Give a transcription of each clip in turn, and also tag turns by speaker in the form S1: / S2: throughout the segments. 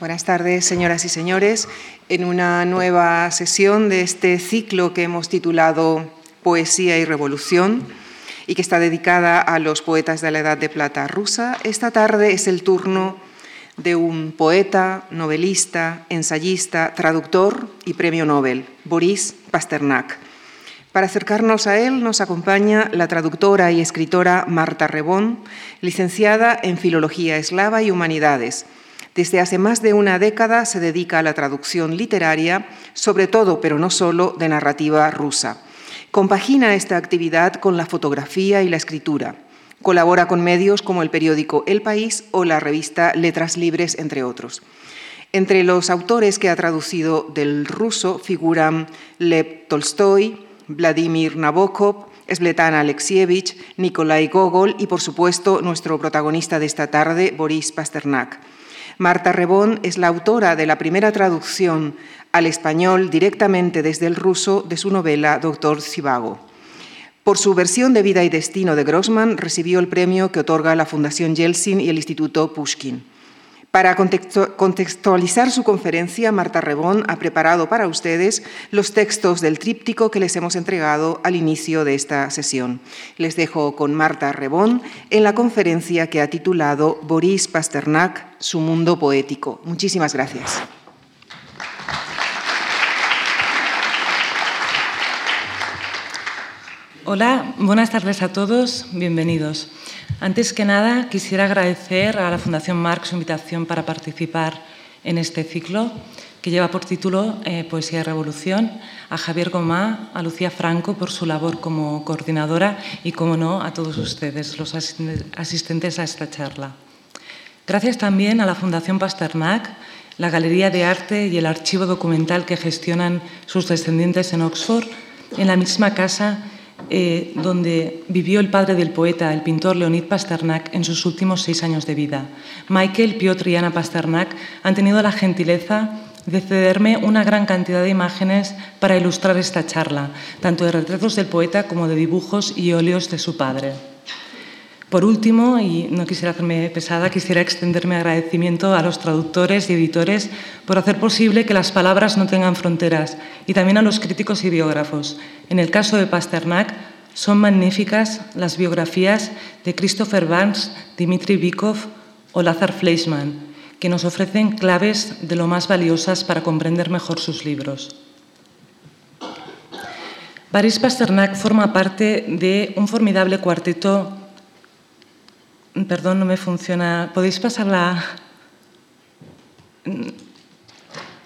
S1: Buenas tardes, señoras y señores. En una nueva sesión de este ciclo que hemos titulado Poesía y Revolución y que está dedicada a los poetas de la Edad de Plata rusa, esta tarde es el turno de un poeta, novelista, ensayista, traductor y premio Nobel, Boris Pasternak. Para acercarnos a él nos acompaña la traductora y escritora Marta Rebón, licenciada en Filología Eslava y Humanidades. Desde hace más de una década se dedica a la traducción literaria, sobre todo, pero no solo, de narrativa rusa. Compagina esta actividad con la fotografía y la escritura. Colabora con medios como el periódico El País o la revista Letras Libres, entre otros. Entre los autores que ha traducido del ruso figuran Lev Tolstoy, Vladimir Nabokov, Svetana Alexievich, Nikolai Gogol y, por supuesto, nuestro protagonista de esta tarde, Boris Pasternak. Marta Rebón es la autora de la primera traducción al español directamente desde el ruso de su novela Doctor Zivago. Por su versión de Vida y Destino de Grossman recibió el premio que otorga la Fundación Yeltsin y el Instituto Pushkin. Para contextualizar su conferencia, Marta Rebón ha preparado para ustedes los textos del tríptico que les hemos entregado al inicio de esta sesión. Les dejo con Marta Rebón en la conferencia que ha titulado Boris Pasternak, su mundo poético. Muchísimas gracias.
S2: Hola, buenas tardes a todos, bienvenidos. Antes que nada, quisiera agradecer a la Fundación Marx su invitación para participar en este ciclo que lleva por título eh, Poesía y Revolución, a Javier Gomá, a Lucía Franco por su labor como coordinadora y, como no, a todos ustedes, los asistentes a esta charla. Gracias también a la Fundación Pasternak, la Galería de Arte y el archivo documental que gestionan sus descendientes en Oxford, en la misma casa eh, donde vivió el padre del poeta, el pintor Leonid Pasternak, en sus últimos seis años de vida. Michael, Piotr y Ana Pasternak han tenido la gentileza de cederme una gran cantidad de imágenes para ilustrar esta charla, tanto de retratos del poeta como de dibujos y óleos de su padre. Por último, y no quisiera hacerme pesada, quisiera extender mi agradecimiento a los traductores y editores por hacer posible que las palabras no tengan fronteras y también a los críticos y biógrafos. En el caso de Pasternak, son magníficas las biografías de Christopher Vance, Dmitry Bikov o Lazar Fleischmann, que nos ofrecen claves de lo más valiosas para comprender mejor sus libros. Boris Pasternak forma parte de un formidable cuarteto Perdón, no me funciona. ¿Podéis pasarla?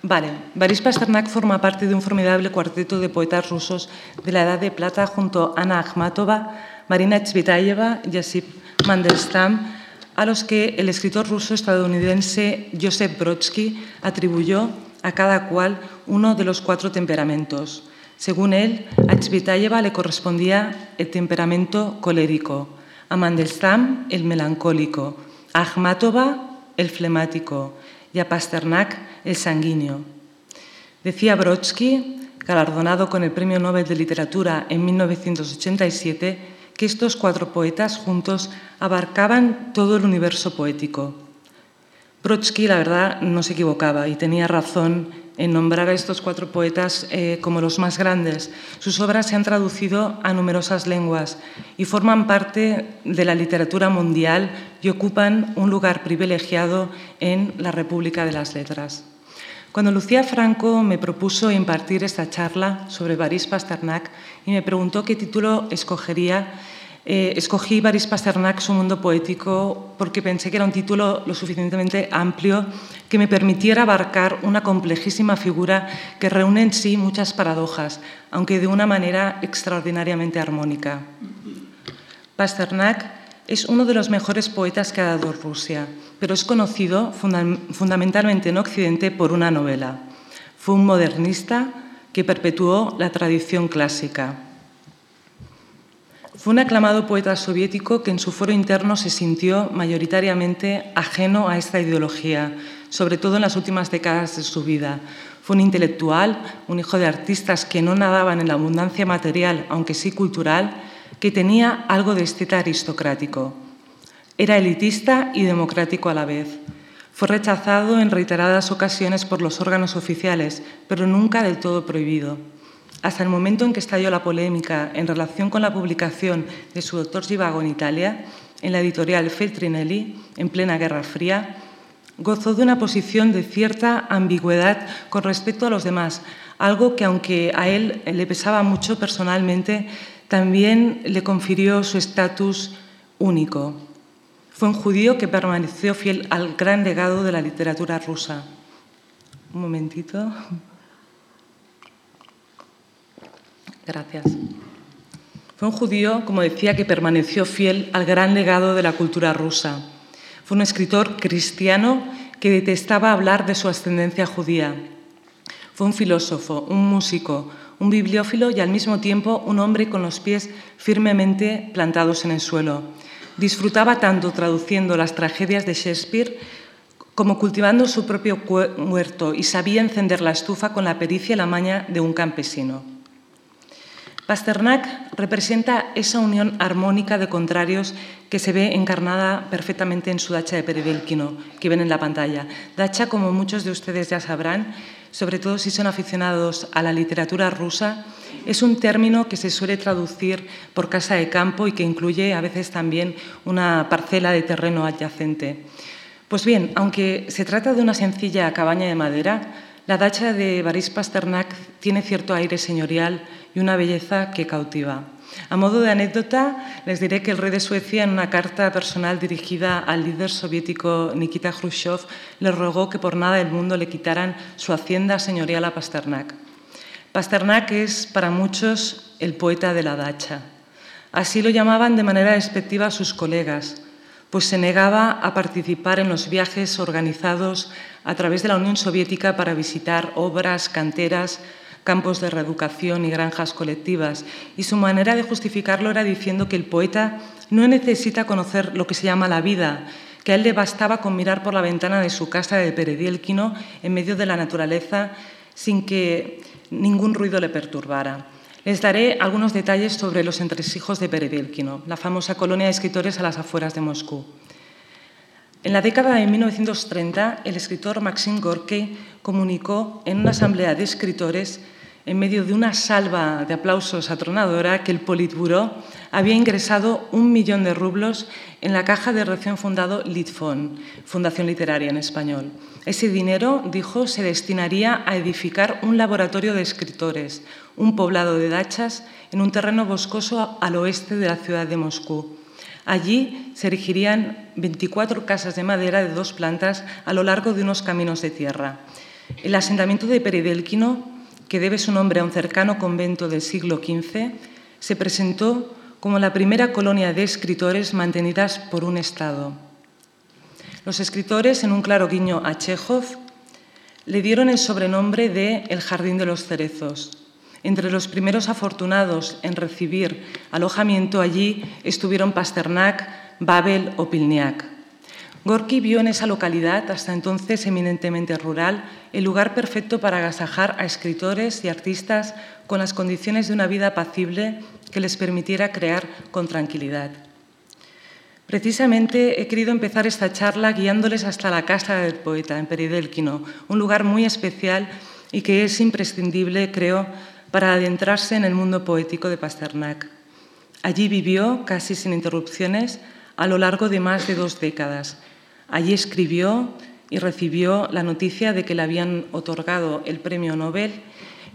S2: Vale. Boris Pasternak forma parte de un formidable cuarteto de poetas rusos de la Edad de Plata junto a Ana Akhmatova, Marina Tsvetaeva y Josip Mandelstam, a los que el escritor ruso estadounidense Joseph Brodsky atribuyó a cada cual uno de los cuatro temperamentos. Según él, a Tsvetaeva le correspondía el temperamento colérico, a Mandelstam el melancólico, a Akhmatova el flemático y a Pasternak el sanguíneo. Decía Brodsky, galardonado con el Premio Nobel de Literatura en 1987, que estos cuatro poetas juntos abarcaban todo el universo poético. Brodsky, la verdad, no se equivocaba y tenía razón en nombrar a estos cuatro poetas eh, como los más grandes. Sus obras se han traducido a numerosas lenguas y forman parte de la literatura mundial y ocupan un lugar privilegiado en la República de las Letras. Cuando Lucía Franco me propuso impartir esta charla sobre Boris Pasternak y me preguntó qué título escogería, eh, escogí Baris Pasternak, su mundo poético, porque pensé que era un título lo suficientemente amplio que me permitiera abarcar una complejísima figura que reúne en sí muchas paradojas, aunque de una manera extraordinariamente armónica. Pasternak es uno de los mejores poetas que ha dado Rusia, pero es conocido fundamentalmente en Occidente por una novela. Fue un modernista que perpetuó la tradición clásica. Fue un aclamado poeta soviético que en su foro interno se sintió mayoritariamente ajeno a esta ideología, sobre todo en las últimas décadas de su vida. Fue un intelectual, un hijo de artistas que no nadaban en la abundancia material, aunque sí cultural, que tenía algo de esteta aristocrático. Era elitista y democrático a la vez. Fue rechazado en reiteradas ocasiones por los órganos oficiales, pero nunca del todo prohibido. Hasta el momento en que estalló la polémica en relación con la publicación de su doctor Givago en Italia, en la editorial Feltrinelli, en plena Guerra Fría, gozó de una posición de cierta ambigüedad con respecto a los demás, algo que aunque a él le pesaba mucho personalmente, también le confirió su estatus único. Fue un judío que permaneció fiel al gran legado de la literatura rusa. Un momentito. Gracias. Fue un judío, como decía, que permaneció fiel al gran legado de la cultura rusa. Fue un escritor cristiano que detestaba hablar de su ascendencia judía. Fue un filósofo, un músico, un bibliófilo y al mismo tiempo un hombre con los pies firmemente plantados en el suelo. Disfrutaba tanto traduciendo las tragedias de Shakespeare como cultivando su propio huerto y sabía encender la estufa con la pericia y la maña de un campesino. Pasternak representa esa unión armónica de contrarios que se ve encarnada perfectamente en su dacha de Peridelkino, que ven en la pantalla. Dacha, como muchos de ustedes ya sabrán, sobre todo si son aficionados a la literatura rusa, es un término que se suele traducir por casa de campo y que incluye a veces también una parcela de terreno adyacente. Pues bien, aunque se trata de una sencilla cabaña de madera, la dacha de Baris Pasternak tiene cierto aire señorial y una belleza que cautiva. A modo de anécdota, les diré que el rey de Suecia, en una carta personal dirigida al líder soviético Nikita Khrushchev, le rogó que por nada del mundo le quitaran su hacienda señorial a Pasternak. Pasternak es para muchos el poeta de la dacha. Así lo llamaban de manera despectiva sus colegas, pues se negaba a participar en los viajes organizados a través de la Unión Soviética para visitar obras, canteras, campos de reeducación y granjas colectivas, y su manera de justificarlo era diciendo que el poeta no necesita conocer lo que se llama la vida, que a él le bastaba con mirar por la ventana de su casa de Peredielquino en medio de la naturaleza sin que ningún ruido le perturbara. Les daré algunos detalles sobre los entresijos de Peredielquino, la famosa colonia de escritores a las afueras de Moscú. En la década de 1930, el escritor Maxim Gorky comunicó en una asamblea de escritores en medio de una salva de aplausos atronadora, que el Politburó había ingresado un millón de rublos en la caja de recién fundado Litfon, Fundación Literaria en español. Ese dinero, dijo, se destinaría a edificar un laboratorio de escritores, un poblado de dachas en un terreno boscoso al oeste de la ciudad de Moscú. Allí se erigirían 24 casas de madera de dos plantas a lo largo de unos caminos de tierra. El asentamiento de Peridelquino que debe su nombre a un cercano convento del siglo XV, se presentó como la primera colonia de escritores mantenidas por un Estado. Los escritores, en un claro guiño a Chekhov, le dieron el sobrenombre de El Jardín de los Cerezos. Entre los primeros afortunados en recibir alojamiento allí estuvieron Pasternak, Babel o Pilniak. Gorky vio en esa localidad, hasta entonces eminentemente rural, el lugar perfecto para agasajar a escritores y artistas con las condiciones de una vida apacible que les permitiera crear con tranquilidad. Precisamente he querido empezar esta charla guiándoles hasta la casa del poeta, en Peridelquino, un lugar muy especial y que es imprescindible, creo, para adentrarse en el mundo poético de Pasternak. Allí vivió, casi sin interrupciones, a lo largo de más de dos décadas, Allí escribió y recibió la noticia de que le habían otorgado el premio Nobel.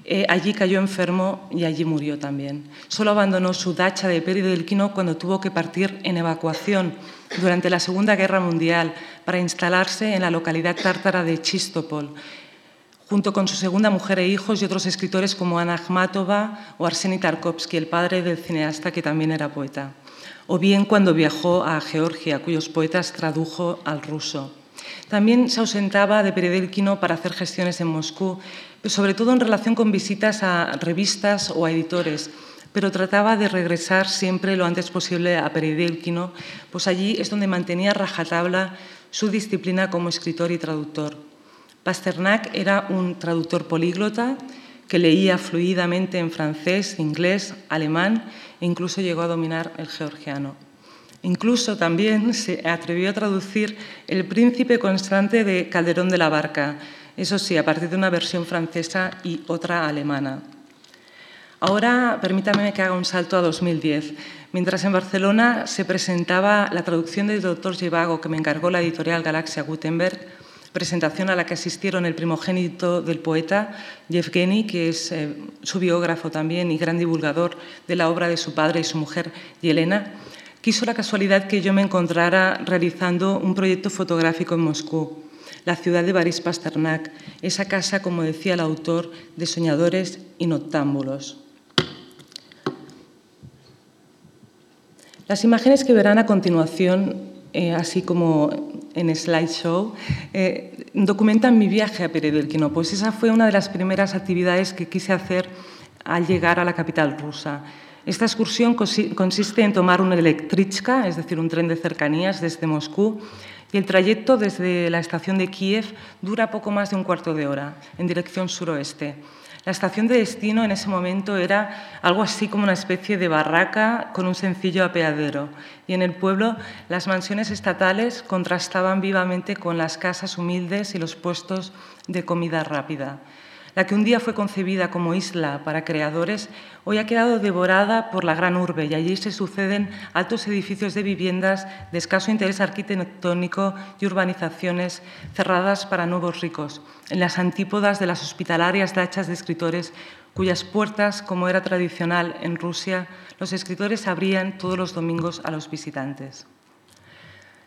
S2: Eh, allí cayó enfermo y allí murió también. Solo abandonó su dacha de Peridelquino cuando tuvo que partir en evacuación durante la Segunda Guerra Mundial para instalarse en la localidad tártara de Chistopol, junto con su segunda mujer e hijos y otros escritores como Anna Akhmatova o Arseny Tarkovsky, el padre del cineasta que también era poeta o bien cuando viajó a Georgia, cuyos poetas tradujo al ruso. También se ausentaba de Peredelkino para hacer gestiones en Moscú, sobre todo en relación con visitas a revistas o a editores, pero trataba de regresar siempre lo antes posible a Peredelkino, pues allí es donde mantenía rajatabla su disciplina como escritor y traductor. Pasternak era un traductor políglota que leía fluidamente en francés, inglés, alemán e incluso llegó a dominar el georgiano. Incluso también se atrevió a traducir El príncipe constante de Calderón de la Barca, eso sí, a partir de una versión francesa y otra alemana. Ahora permítame que haga un salto a 2010. Mientras en Barcelona se presentaba la traducción del Doctor Givago que me encargó la editorial Galaxia Gutenberg, presentación a la que asistieron el primogénito del poeta, Yevgeny, que es eh, su biógrafo también y gran divulgador de la obra de su padre y su mujer, Yelena, quiso la casualidad que yo me encontrara realizando un proyecto fotográfico en Moscú, la ciudad de Baris Pasternak, esa casa, como decía el autor, de soñadores y noctámbulos. Las imágenes que verán a continuación, eh, así como en slideshow, eh, documentan mi viaje a Peredelkino, pues esa fue una de las primeras actividades que quise hacer al llegar a la capital rusa. Esta excursión consiste en tomar una electrichka, es decir, un tren de cercanías desde Moscú, y el trayecto desde la estación de Kiev dura poco más de un cuarto de hora, en dirección suroeste. La estación de destino en ese momento era algo así como una especie de barraca con un sencillo apeadero. Y en el pueblo las mansiones estatales contrastaban vivamente con las casas humildes y los puestos de comida rápida. La que un día fue concebida como isla para creadores, hoy ha quedado devorada por la gran urbe y allí se suceden altos edificios de viviendas de escaso interés arquitectónico y urbanizaciones cerradas para nuevos ricos, en las antípodas de las hospitalarias dachas de escritores cuyas puertas, como era tradicional en Rusia, los escritores abrían todos los domingos a los visitantes.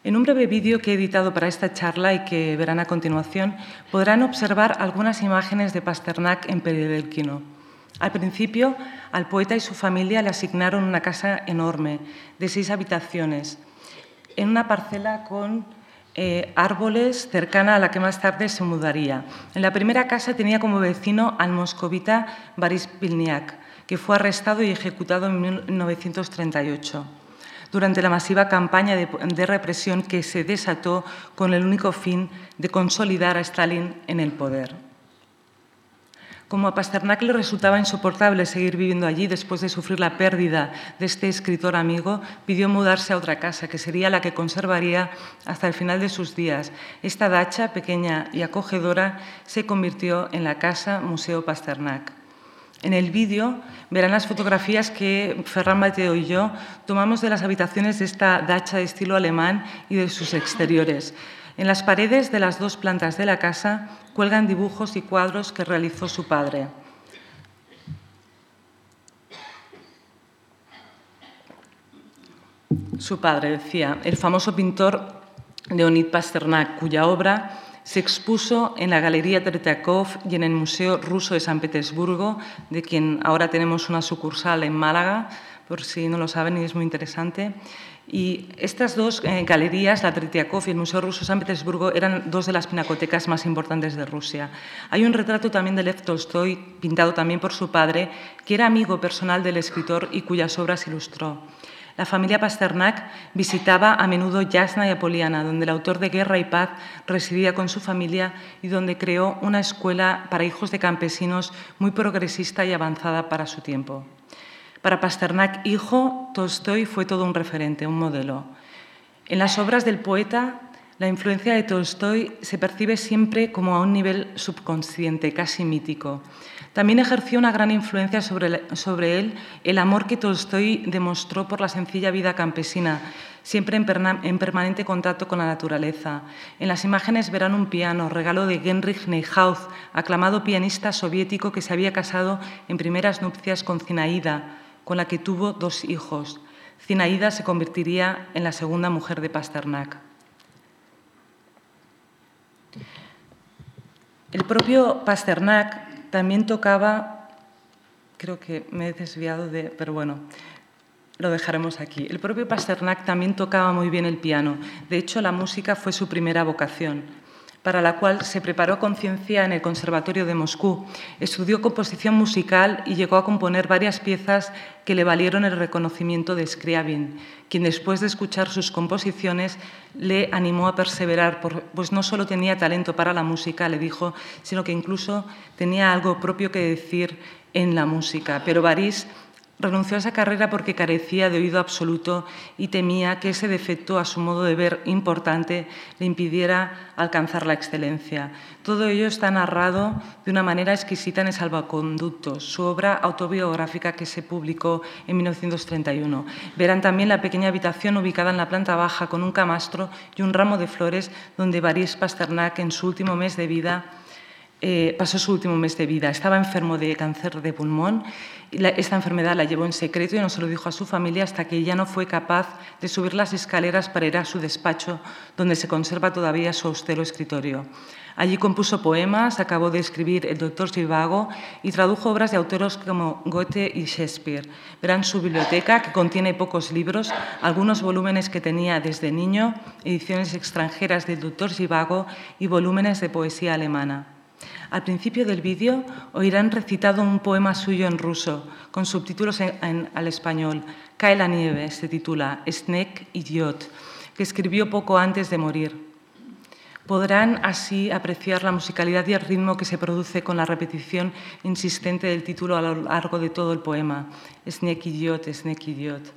S2: En un breve vídeo que he editado para esta charla y que verán a continuación, podrán observar algunas imágenes de Pasternak en Peredelkino. Al principio, al poeta y su familia le asignaron una casa enorme, de seis habitaciones, en una parcela con eh, árboles cercana a la que más tarde se mudaría. En la primera casa tenía como vecino al moscovita Boris Pilniak, que fue arrestado y ejecutado en 1938 durante la masiva campaña de, represión que se desató con el único fin de consolidar a Stalin en el poder. Como a Pasternak le resultaba insoportable seguir viviendo allí después de sufrir la pérdida de este escritor amigo, pidió mudarse a otra casa, que sería la que conservaría hasta el final de sus días. Esta dacha, pequeña y acogedora, se convirtió en la Casa Museo Pasternak. En el vídeo verán las fotografías que Ferran Mateo y yo tomamos de las habitaciones de esta dacha de estilo alemán y de sus exteriores. En las paredes de las dos plantas de la casa cuelgan dibujos y cuadros que realizó su padre. Su padre, decía, el famoso pintor Leonid Pasternak, cuya obra se expuso en la Galería Tretiakov y en el Museo Ruso de San Petersburgo, de quien ahora tenemos una sucursal en Málaga, por si no lo saben y es muy interesante. Y estas dos eh, galerías, la Tretiakov y el Museo Ruso de San Petersburgo, eran dos de las pinacotecas más importantes de Rusia. Hay un retrato también de Lev Tolstoy, pintado también por su padre, que era amigo personal del escritor y cuyas obras ilustró. La familia Pasternak visitaba a menudo Yasna y Apoliana, donde el autor de Guerra y Paz residía con su familia y donde creó una escuela para hijos de campesinos muy progresista y avanzada para su tiempo. Para Pasternak, hijo, Tolstoy fue todo un referente, un modelo. En las obras del poeta, la influencia de Tolstoy se percibe siempre como a un nivel subconsciente, casi mítico. También ejerció una gran influencia sobre, él el amor que Tolstoy demostró por la sencilla vida campesina, siempre en, permanente contacto con la naturaleza. En las imágenes verán un piano, regalo de Genrich Neuhaus, aclamado pianista soviético que se había casado en primeras nupcias con Zinaida, con la que tuvo dos hijos. Zinaida se convertiría en la segunda mujer de Pasternak. El propio Pasternak también tocaba, creo que me he desviado de, pero bueno, lo dejaremos aquí. El propio Pasternak también tocaba muy bien el piano. De hecho, la música fue su primera vocación para la cual se preparó con ciencia en el Conservatorio de Moscú. Estudió composición musical y llegó a componer varias piezas que le valieron el reconocimiento de Scriabin, quien después de escuchar sus composiciones le animó a perseverar, pues no solo tenía talento para la música, le dijo, sino que incluso tenía algo propio que decir en la música. Pero Baris Renunció a esa carrera porque carecía de oído absoluto y temía que ese defecto, a su modo de ver importante, le impidiera alcanzar la excelencia. Todo ello está narrado de una manera exquisita en El Salvaconductos, su obra autobiográfica que se publicó en 1931. Verán también la pequeña habitación ubicada en la planta baja con un camastro y un ramo de flores donde Baris Pasternak, en su último mes de vida, eh, pasó su último mes de vida. Estaba enfermo de cáncer de pulmón. esta enfermedad la llevó en secreto y no se lo dijo a su familia hasta que ya no fue capaz de subir las escaleras para ir a su despacho, donde se conserva todavía su austero escritorio. Allí compuso poemas, acabó de escribir El doctor Zhivago y tradujo obras de autores como Goethe y Shakespeare. Verán su biblioteca, que contiene pocos libros, algunos volúmenes que tenía desde niño, ediciones extranjeras del doctor Zhivago y volúmenes de poesía alemana. Al principio del vídeo oirán recitado un poema suyo en ruso, con subtítulos al español. Cae la nieve, se titula Snake Idiot, que escribió poco antes de morir. Podrán así apreciar la musicalidad y el ritmo que se produce con la repetición insistente del título a lo largo de todo el poema. Snake Idiot, Snake Idiot.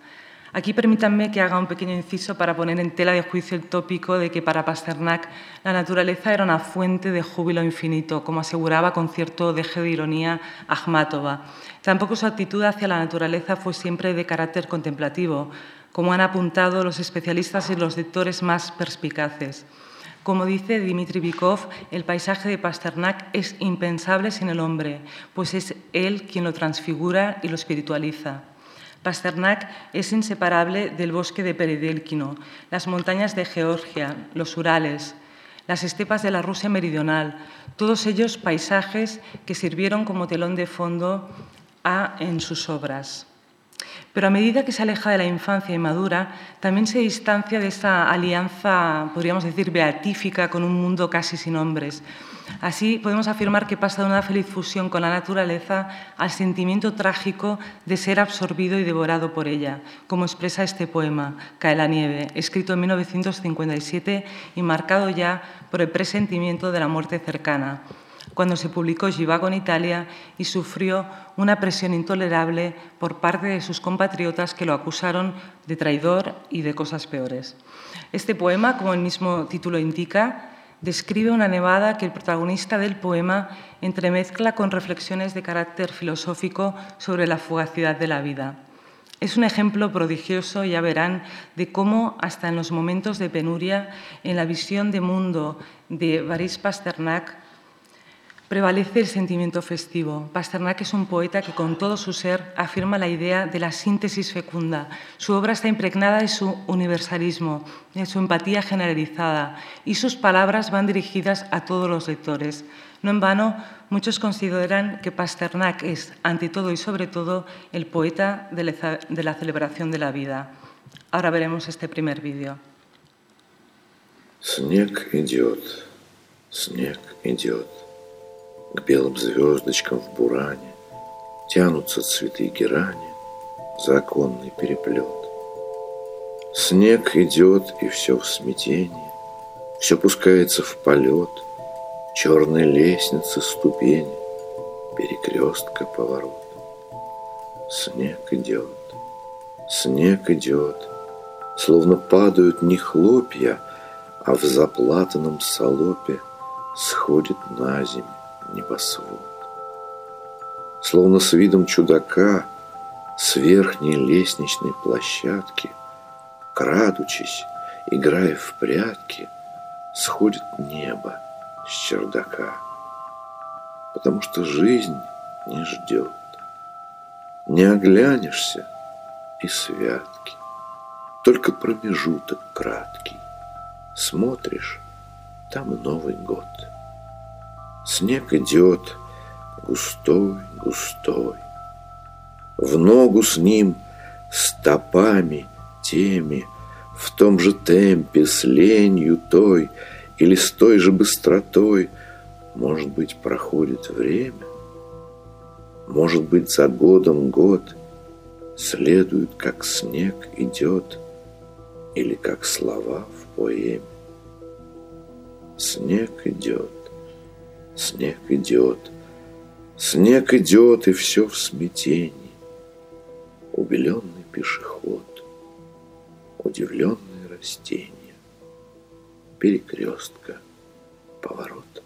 S2: Aquí permítanme que haga un pequeño inciso para poner en tela de juicio el tópico de que para Pasternak la naturaleza era una fuente de júbilo infinito, como aseguraba con cierto deje de ironía Akhmatova. Tampoco su actitud hacia la naturaleza fue siempre de carácter contemplativo, como han apuntado los especialistas y los lectores más perspicaces. Como dice Dmitry Bikov, el paisaje de Pasternak es impensable sin el hombre, pues es él quien lo transfigura y lo espiritualiza. Pasternak es inseparable del bosque de Peredelkino, las montañas de Georgia, los Urales, las estepas de la Rusia meridional, todos ellos paisajes que sirvieron como telón de fondo a, en sus obras. Pero a medida que se aleja de la infancia y madura, también se distancia de esa alianza, podríamos decir, beatífica con un mundo casi sin hombres, Así podemos afirmar que pasa de una feliz fusión con la naturaleza al sentimiento trágico de ser absorbido y devorado por ella, como expresa este poema, Cae la nieve, escrito en 1957 y marcado ya por el presentimiento de la muerte cercana cuando se publicó Givago en Italia y sufrió una presión intolerable por parte de sus compatriotas que lo acusaron de traidor y de cosas peores. Este poema, como el mismo título indica, describe una nevada que el protagonista del poema entremezcla con reflexiones de carácter filosófico sobre la fugacidad de la vida. Es un ejemplo prodigioso, ya verán, de cómo hasta en los momentos de penuria, en la visión de mundo de Baris Pasternak, Prevalece el sentimiento festivo. Pasternak es un poeta que con todo su ser afirma la idea de la síntesis fecunda. Su obra está impregnada de su universalismo, de su empatía generalizada y sus palabras van dirigidas a todos los lectores. No en vano, muchos consideran que Pasternak es, ante todo y sobre todo, el poeta de la celebración de la vida. Ahora veremos este primer vídeo.
S3: Снег идет, снег идет. К белым звездочкам в буране Тянутся цветы герани Законный переплет. Снег идет, и все в смятении, Все пускается в полет, Черной лестницы ступени, Перекрестка поворот. Снег идет, снег идет, Словно падают не хлопья, А в заплатанном солопе Сходит на землю небосвод. Словно с видом чудака с верхней лестничной площадки, крадучись, играя в прятки, сходит небо с чердака. Потому что жизнь не ждет. Не оглянешься и святки. Только промежуток краткий. Смотришь, там Новый год. Снег идет густой, густой. В ногу с ним стопами теми, В том же темпе, с ленью той Или с той же быстротой, Может быть, проходит время. Может быть, за годом год Следует, как снег идет, Или как слова в поэме. Снег идет, Снег идет, снег идет, и все в смятении. убеленный пешеход, удивленные растения, перекрестка, поворот.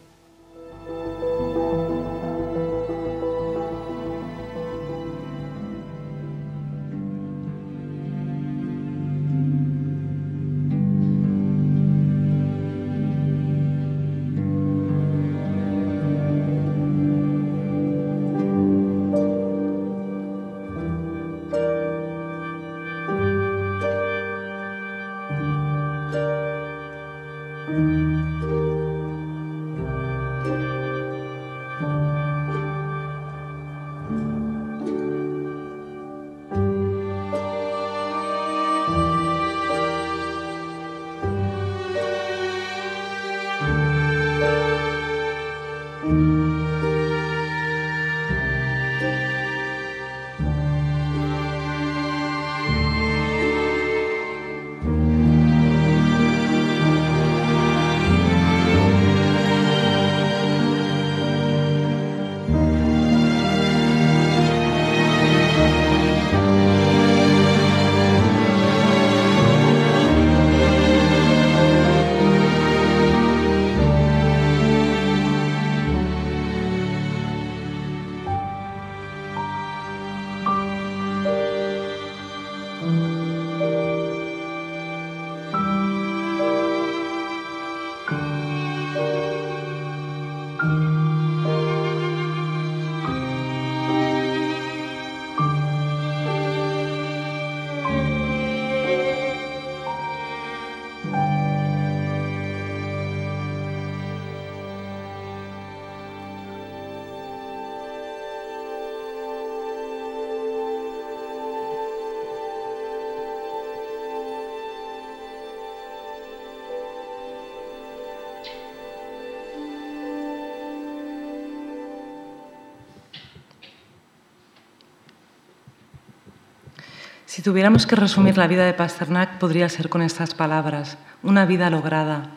S2: Si tuviéramos que resumir la vida de Pasternak, podría ser con estas palabras, una vida lograda.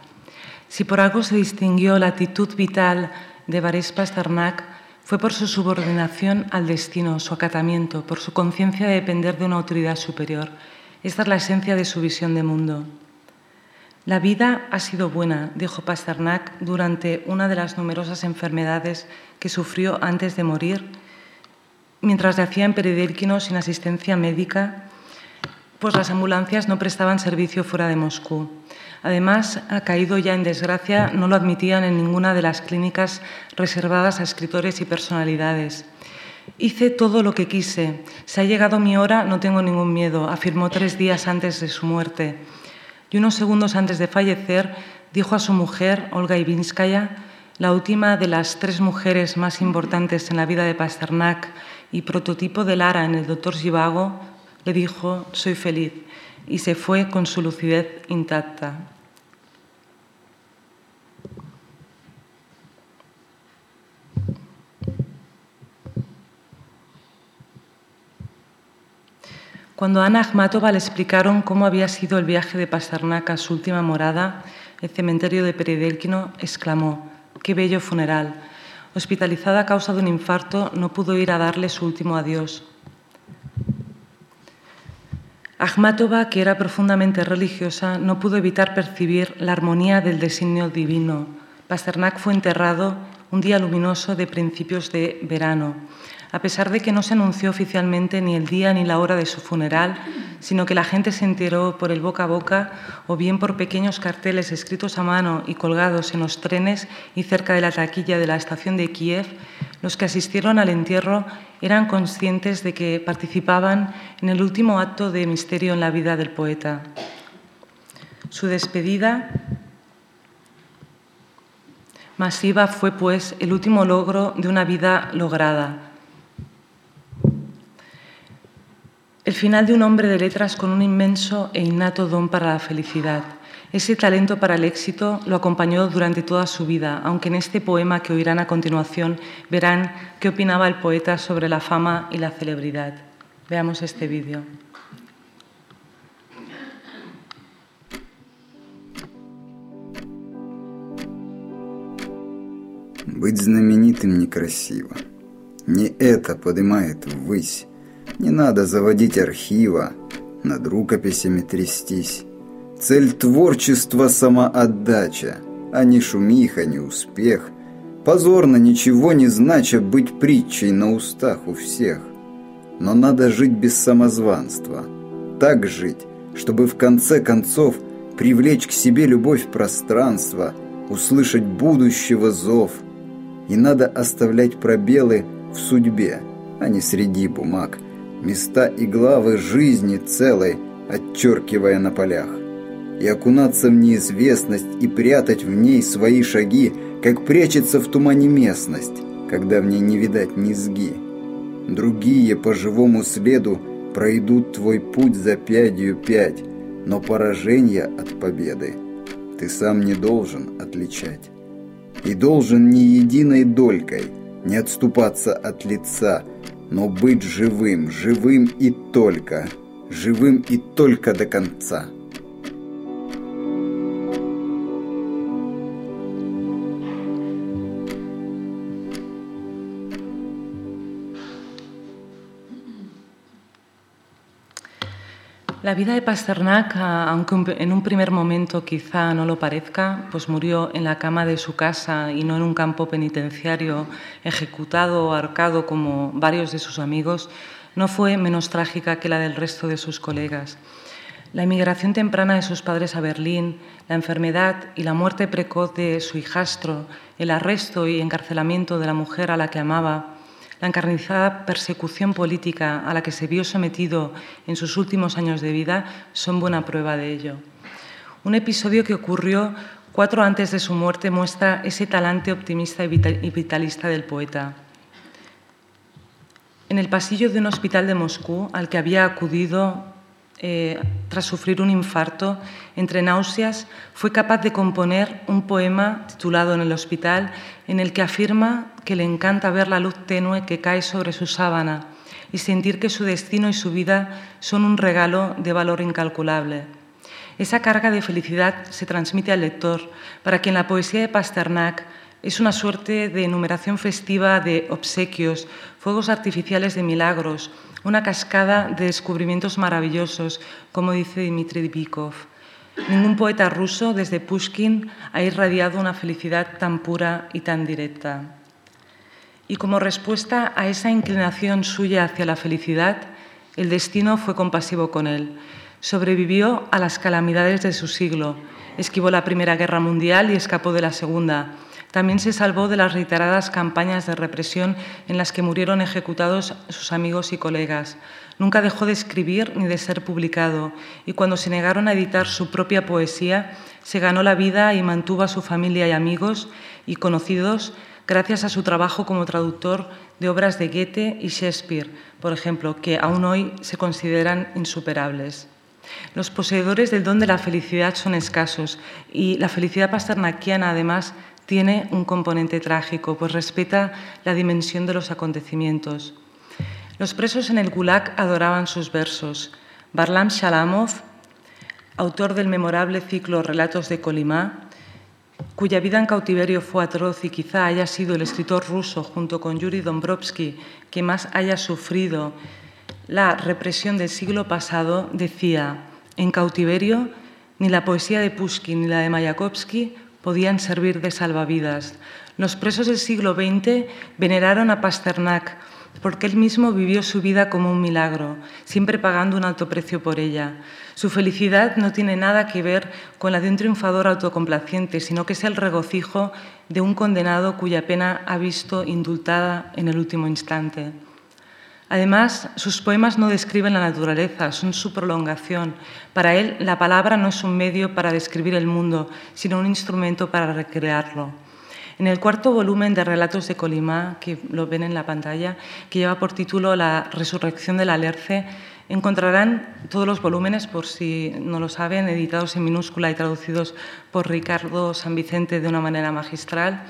S2: Si por algo se distinguió la actitud vital de Boris Pasternak, fue por su subordinación al destino, su acatamiento, por su conciencia de depender de una autoridad superior. Esta es la esencia de su visión de mundo. La vida ha sido buena, dijo Pasternak durante una de las numerosas enfermedades que sufrió antes de morir, mientras yacía en Peridelkino sin asistencia médica pues las ambulancias no prestaban servicio fuera de Moscú. Además, ha caído ya en desgracia, no lo admitían en ninguna de las clínicas reservadas a escritores y personalidades. Hice todo lo que quise. Se ha llegado mi hora, no tengo ningún miedo, afirmó tres días antes de su muerte. Y unos segundos antes de fallecer, dijo a su mujer, Olga Ivinskaya, la última de las tres mujeres más importantes en la vida de Pasternak y prototipo de Lara en el doctor Givago, le dijo, soy feliz, y se fue con su lucidez intacta. Cuando Ana Akhmatova le explicaron cómo había sido el viaje de Pasternak a su última morada, el cementerio de Peridelkino, exclamó, qué bello funeral. Hospitalizada a causa de un infarto, no pudo ir a darle su último adiós. Akhmatova, que era profundamente religiosa, no pudo evitar percibir la armonía del designio divino. Pasternak fue enterrado un día luminoso de principios de verano. A pesar de que no se anunció oficialmente ni el día ni la hora de su funeral, sino que la gente se enteró por el boca a boca o bien por pequeños carteles escritos a mano y colgados en los trenes y cerca de la taquilla de la estación de Kiev, los que asistieron al entierro eran conscientes de que participaban en el último acto de misterio en la vida del poeta. Su despedida masiva fue, pues, el último logro de una vida lograda. El final de un hombre de letras con un inmenso e innato don para la felicidad. Ese talento para el éxito lo acompañó durante toda su vida, aunque en este poema que oirán a continuación verán qué opinaba el poeta sobre la fama y la celebridad. Veamos este vídeo.
S4: Быть знаменитым некрасиво. Не это поднимает ввысь, Не надо заводить архива, над рукописями трястись. Цель творчества – самоотдача, а не шумиха, не успех. Позорно, ничего не знача быть притчей на устах у всех. Но надо жить без самозванства. Так жить, чтобы в конце концов привлечь к себе любовь пространства, услышать будущего зов. И надо оставлять пробелы в судьбе, а не среди бумаг, места и главы жизни целой, отчеркивая на полях и окунаться в неизвестность и прятать в ней свои шаги, как прячется в тумане местность, когда в ней не видать низги. Другие по живому следу пройдут твой путь за пятью пять, но поражение от победы ты сам не должен отличать. И должен ни единой долькой не отступаться от лица, но быть живым, живым и только, живым и только до конца.
S2: La vida de Pasternak, aunque en un primer momento quizá no lo parezca, pues murió en la cama de su casa y no en un campo penitenciario, ejecutado o arcado como varios de sus amigos, no fue menos trágica que la del resto de sus colegas. La inmigración temprana de sus padres a Berlín, la enfermedad y la muerte precoz de su hijastro, el arresto y encarcelamiento de la mujer a la que amaba, la encarnizada persecución política a la que se vio sometido en sus últimos años de vida son buena prueba de ello. Un episodio que ocurrió cuatro antes de su muerte muestra ese talante optimista y vitalista del poeta. En el pasillo de un hospital de Moscú al que había acudido eh, tras sufrir un infarto, entre náuseas, fue capaz de componer un poema titulado En el hospital, en el que afirma que le encanta ver la luz tenue que cae sobre su sábana y sentir que su destino y su vida son un regalo de valor incalculable. Esa carga de felicidad se transmite al lector, para quien la poesía de Pasternak es una suerte de enumeración festiva de obsequios, fuegos artificiales de milagros, una cascada de descubrimientos maravillosos, como dice Dmitry Bikov. Ningún poeta ruso, desde Pushkin, ha irradiado una felicidad tan pura y tan directa. Y como respuesta a esa inclinación suya hacia la felicidad, el destino fue compasivo con él. Sobrevivió a las calamidades de su siglo, esquivó la Primera Guerra Mundial y escapó de la Segunda también se salvó de las reiteradas campañas de represión en las que murieron ejecutados sus amigos y colegas. Nunca dejó de escribir ni de ser publicado y cuando se negaron a editar su propia poesía, se ganó la vida y mantuvo a su familia y amigos y conocidos gracias a su trabajo como traductor de obras de Goethe y Shakespeare, por ejemplo, que aún hoy se consideran insuperables. Los poseedores del don de la felicidad son escasos y la felicidad pasternakiana, además, tiene un componente trágico, pues respeta la dimensión de los acontecimientos. Los presos en el Gulag adoraban sus versos. Barlam Shalamov, autor del memorable ciclo Relatos de Kolimá, cuya vida en cautiverio fue atroz y quizá haya sido el escritor ruso, junto con Yuri Dombrovsky, que más haya sufrido la represión del siglo pasado, decía, en cautiverio, ni la poesía de Pushkin ni la de Mayakovsky podían servir de salvavidas. Los presos del siglo XX veneraron a Pasternak porque él mismo vivió su vida como un milagro, siempre pagando un alto precio por ella. Su felicidad no tiene nada que ver con la de un triunfador autocomplaciente, sino que es el regocijo de un condenado cuya pena ha visto indultada en el último instante. Además, sus poemas no describen la naturaleza, son su prolongación. Para él, la palabra no es un medio para describir el mundo, sino un instrumento para recrearlo. En el cuarto volumen de Relatos de Colimá, que lo ven en la pantalla, que lleva por título La resurrección del Alerce, encontrarán todos los volúmenes, por si no lo saben, editados en minúscula y traducidos por Ricardo San Vicente de una manera magistral.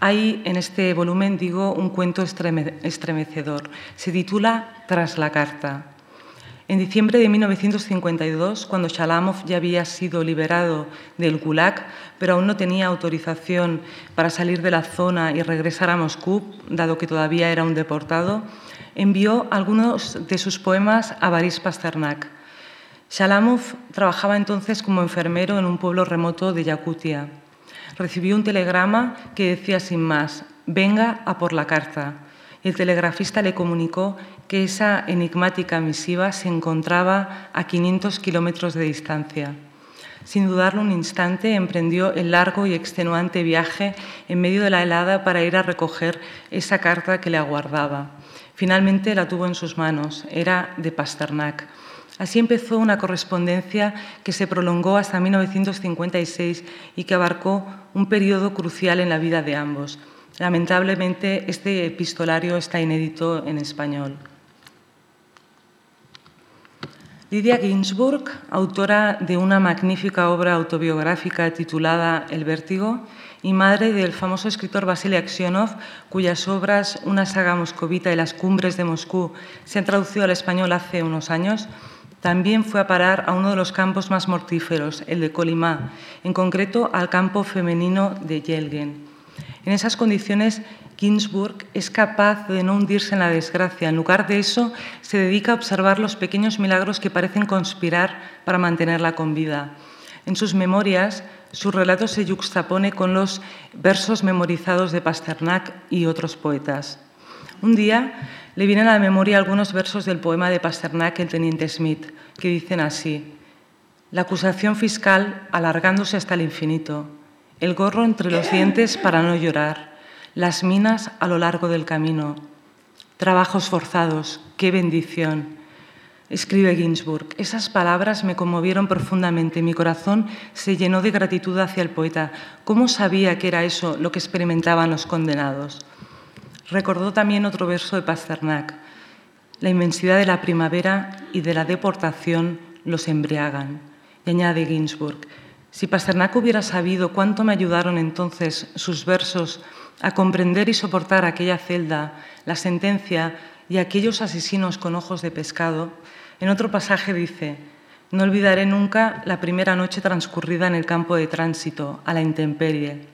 S2: Hay en este volumen, digo, un cuento estremecedor. Se titula Tras la carta. En diciembre de 1952, cuando Shalamov ya había sido liberado del Gulag, pero aún no tenía autorización para salir de la zona y regresar a Moscú, dado que todavía era un deportado, envió algunos de sus poemas a Boris Pasternak. Shalamov trabajaba entonces como enfermero en un pueblo remoto de Yakutia. Recibió un telegrama que decía sin más, venga a por la carta. El telegrafista le comunicó que esa enigmática misiva se encontraba a 500 kilómetros de distancia. Sin dudarlo un instante, emprendió el largo y extenuante viaje en medio de la helada para ir a recoger esa carta que le aguardaba. Finalmente la tuvo en sus manos, era de Pasternak. Así empezó una correspondencia que se prolongó hasta 1956 y que abarcó un periodo crucial en la vida de ambos. Lamentablemente, este epistolario está inédito en español. Lidia Ginsburg, autora de una magnífica obra autobiográfica titulada El vértigo y madre del famoso escritor Vasily Aksionov, cuyas obras Una saga moscovita y Las cumbres de Moscú se han traducido al español hace unos años, también fue a parar a uno de los campos más mortíferos, el de Kolimá, en concreto al campo femenino de Yelgen. En esas condiciones, Ginsburg es capaz de no hundirse en la desgracia. En lugar de eso, se dedica a observar los pequeños milagros que parecen conspirar para mantenerla con vida. En sus memorias, su relato se yuxtapone con los versos memorizados de Pasternak y otros poetas. Un día le vienen a la memoria algunos versos del poema de Pasternak, El Teniente Smith, que dicen así: La acusación fiscal alargándose hasta el infinito, el gorro entre los dientes para no llorar las minas a lo largo del camino. Trabajos forzados, qué bendición. Escribe Ginsburg, esas palabras me conmovieron profundamente. Mi corazón se llenó de gratitud hacia el poeta. ¿Cómo sabía que era eso lo que experimentaban los condenados? Recordó también otro verso de Pasternak. La inmensidad de la primavera y de la deportación los embriagan. Y añade Ginsburg, si Pasternak hubiera sabido cuánto me ayudaron entonces sus versos a comprender y soportar aquella celda, la sentencia y aquellos asesinos con ojos de pescado, en otro pasaje dice, no olvidaré nunca la primera noche transcurrida en el campo de tránsito, a la intemperie.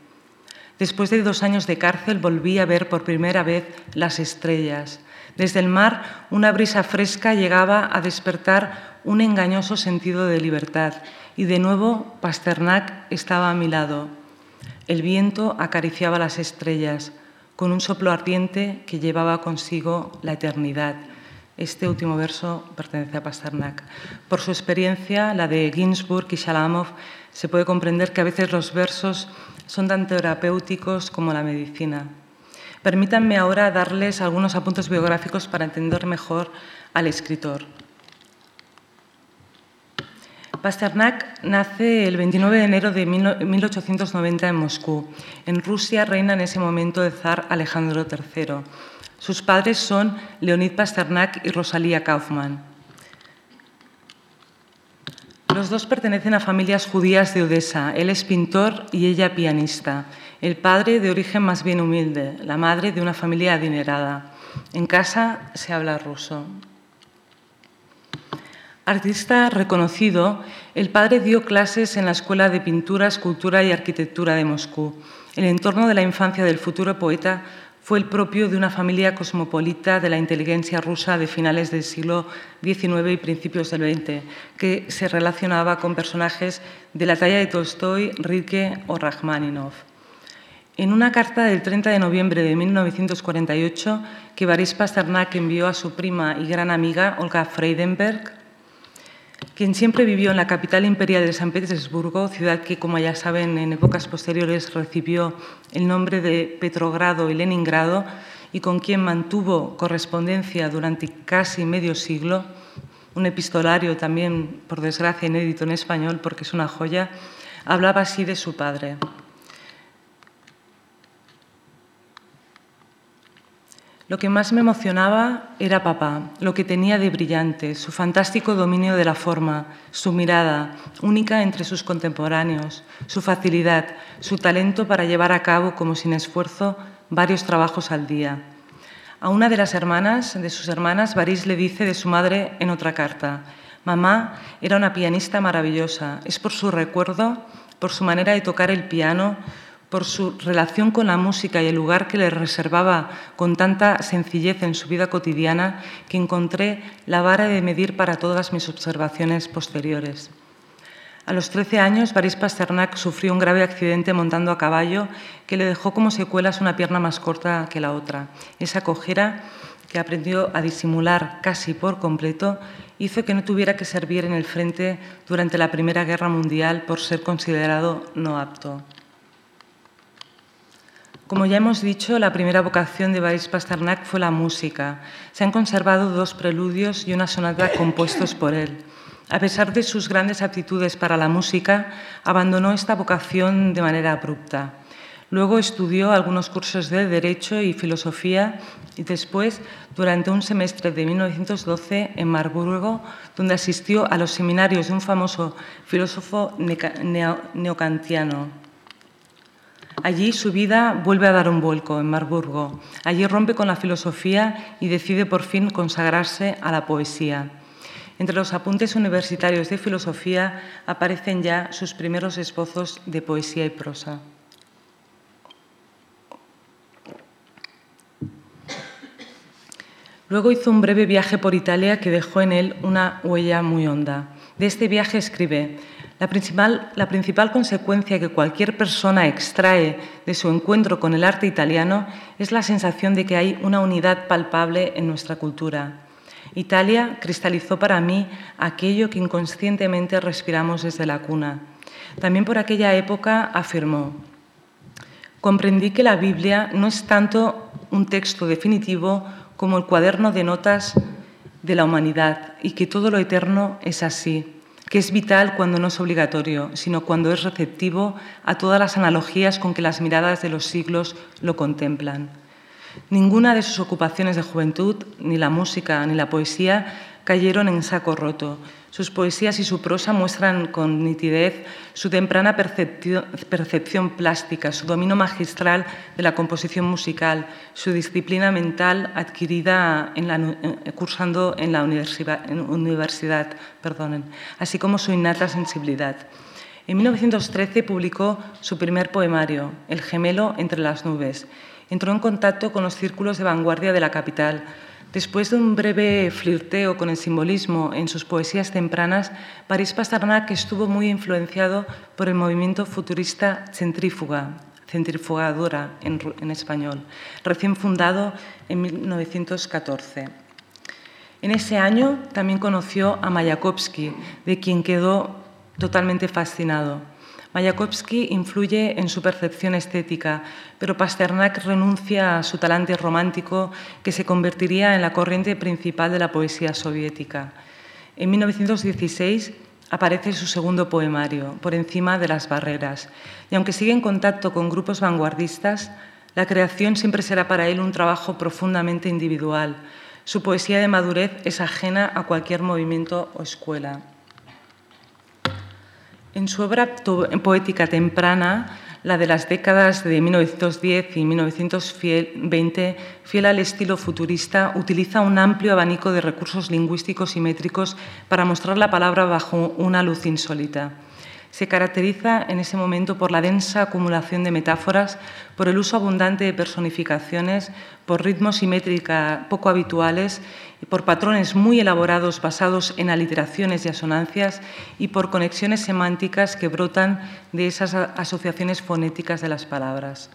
S2: Después de dos años de cárcel volví a ver por primera vez las estrellas. Desde el mar una brisa fresca llegaba a despertar un engañoso sentido de libertad y de nuevo Pasternak estaba a mi lado el viento acariciaba las estrellas con un soplo ardiente que llevaba consigo la eternidad. Este último verso pertenece a Pasternak. Por su experiencia, la de Ginsburg y Shalamov, se puede comprender que a veces los versos son tan terapéuticos como la medicina. Permítanme ahora darles algunos apuntes biográficos para entender mejor al escritor. Pasternak nace el 29 de enero de 1890 en Moscú. En Rusia reina en ese momento el zar Alejandro III. Sus padres son Leonid Pasternak y Rosalía Kaufmann. Los dos pertenecen a familias judías de Odessa. Él es pintor y ella pianista. El padre de origen más bien humilde, la madre de una familia adinerada. En casa se habla ruso. Artista reconocido, el padre dio clases en la Escuela de Pintura, Escultura y Arquitectura de Moscú. El entorno de la infancia del futuro poeta fue el propio de una familia cosmopolita de la inteligencia rusa de finales del siglo XIX y principios del XX, que se relacionaba con personajes de la talla de Tolstoy, Rilke o Rachmaninoff. En una carta del 30 de noviembre de 1948 que Boris Pasternak envió a su prima y gran amiga Olga Freidenberg, quien siempre vivió en la capital imperial de San Petersburgo, ciudad que, como ya saben, en épocas posteriores recibió el nombre de Petrogrado y Leningrado, y con quien mantuvo correspondencia durante casi medio siglo, un epistolario también, por desgracia, inédito en español, porque es una joya, hablaba así de su padre. Lo que más me emocionaba era papá, lo que tenía de brillante, su fantástico dominio de la forma, su mirada, única entre sus contemporáneos, su facilidad, su talento para llevar a cabo, como sin esfuerzo, varios trabajos al día. A una de las hermanas, de sus hermanas, Baris le dice de su madre en otra carta, Mamá era una pianista maravillosa, es por su recuerdo, por su manera de tocar el piano, por su relación con la música y el lugar que le reservaba con tanta sencillez en su vida cotidiana, que encontré la vara de medir para todas mis observaciones posteriores. A los 13 años, Baris Pasternak sufrió un grave accidente montando a caballo que le dejó como secuelas una pierna más corta que la otra. Esa cojera, que aprendió a disimular casi por completo, hizo que no tuviera que servir en el frente durante la Primera Guerra Mundial por ser considerado no apto. Como ya hemos dicho, la primera vocación de Boris Pasternak fue la música. Se han conservado dos preludios y una sonata compuestos por él. A pesar de sus grandes aptitudes para la música, abandonó esta vocación de manera abrupta. Luego estudió algunos cursos de Derecho y Filosofía y después, durante un semestre de 1912, en Marburgo, donde asistió a los seminarios de un famoso filósofo neocantiano. Allí su vida vuelve a dar un vuelco en Marburgo. Allí rompe con la filosofía y decide por fin consagrarse a la poesía. Entre los apuntes universitarios de filosofía aparecen ya sus primeros esbozos de poesía y prosa. Luego hizo un breve viaje por Italia que dejó en él una huella muy honda. De este viaje escribe, la principal, consecuencia que cualquier persona extrae de su encuentro con el arte italiano es la sensación de que hay una unidad palpable en nuestra cultura. Italia cristalizó para mí aquello que inconscientemente respiramos desde la cuna. También por aquella época afirmó, comprendí que la Biblia no es tanto un texto definitivo como el cuaderno de notas de la humanidad y que todo lo eterno es así que es vital cuando no es obligatorio, sino cuando es receptivo a todas las analogías con que las miradas de los siglos lo contemplan. Ninguna de sus ocupaciones de juventud, ni la música ni la poesía, cayeron en saco roto. Sus poesías y su prosa muestran con nitidez su temprana percepción plástica, su dominio magistral de la composición musical, su disciplina mental adquirida cursando en la universidad, así como su innata sensibilidad. En 1913 publicó su primer poemario, El gemelo entre las nubes. Entró en contacto con los círculos de vanguardia de la capital, Después de un breve flirteo con el simbolismo en sus poesías tempranas, París Pasternak estuvo muy influenciado por el movimiento futurista centrífuga, centrifugadora en, en español, recién fundado en 1914. En ese año también conoció a Mayakovsky, de quien quedó totalmente fascinado. Mayakovsky influye en su percepción estética, pero Pasternak renuncia a su talante romántico que se convertiría en la corriente principal de la poesía soviética. En 1916 aparece su segundo poemario, Por encima de las barreras, y aunque sigue en contacto con grupos vanguardistas, la creación siempre será para él un trabajo profundamente individual. Su poesía de madurez es ajena a cualquier movimiento o escuela. En su obra poética temprana, la de las décadas de 1910 y 1920, fiel al estilo futurista, utiliza un amplio abanico de recursos lingüísticos y métricos para mostrar la palabra bajo una luz insólita. Se caracteriza en ese momento por la densa acumulación de metáforas, por el uso abundante de personificaciones, por ritmos y métrica poco habituales, por patrones muy elaborados basados en aliteraciones y asonancias y por conexiones semánticas que brotan de esas asociaciones fonéticas de las palabras.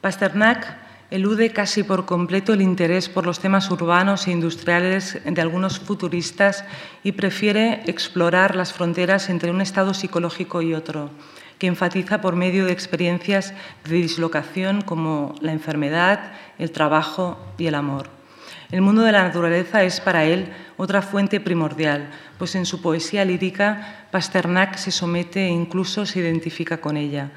S2: Pasternak elude casi por completo el interés por los temas urbanos e industriales de algunos futuristas y prefiere explorar las fronteras entre un estado psicológico y otro, que enfatiza por medio de experiencias de dislocación como la enfermedad, el trabajo y el amor. El mundo de la naturaleza es para él otra fuente primordial, pues en su poesía lírica Pasternak se somete e incluso se identifica con ella.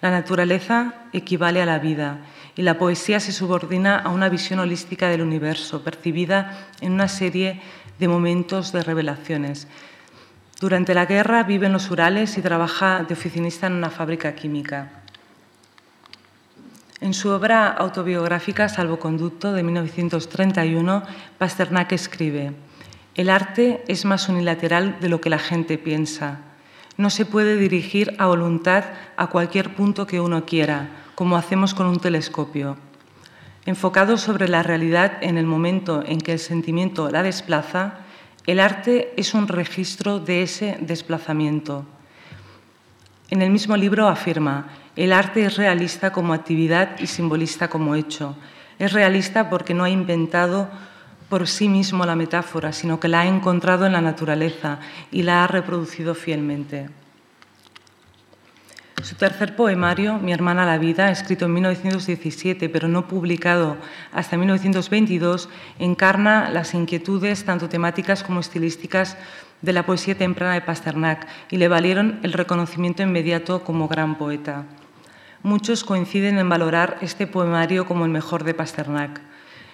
S2: La naturaleza equivale a la vida y la poesía se subordina a una visión holística del universo, percibida en una serie de momentos de revelaciones. Durante la guerra vive en los Urales y trabaja de oficinista en una fábrica química. En su obra autobiográfica Salvoconducto de 1931, Pasternak escribe, El arte es más unilateral de lo que la gente piensa. No se puede dirigir a voluntad a cualquier punto que uno quiera, como hacemos con un telescopio. Enfocado sobre la realidad en el momento en que el sentimiento la desplaza, el arte es un registro de ese desplazamiento. En el mismo libro afirma, el arte es realista como actividad y simbolista como hecho. Es realista porque no ha inventado por sí mismo la metáfora, sino que la ha encontrado en la naturaleza y la ha reproducido fielmente. Su tercer poemario, Mi hermana la vida, escrito en 1917 pero no publicado hasta 1922, encarna las inquietudes tanto temáticas como estilísticas de la poesía temprana de Pasternak y le valieron el reconocimiento inmediato como gran poeta. Muchos coinciden en valorar este poemario como el mejor de Pasternak.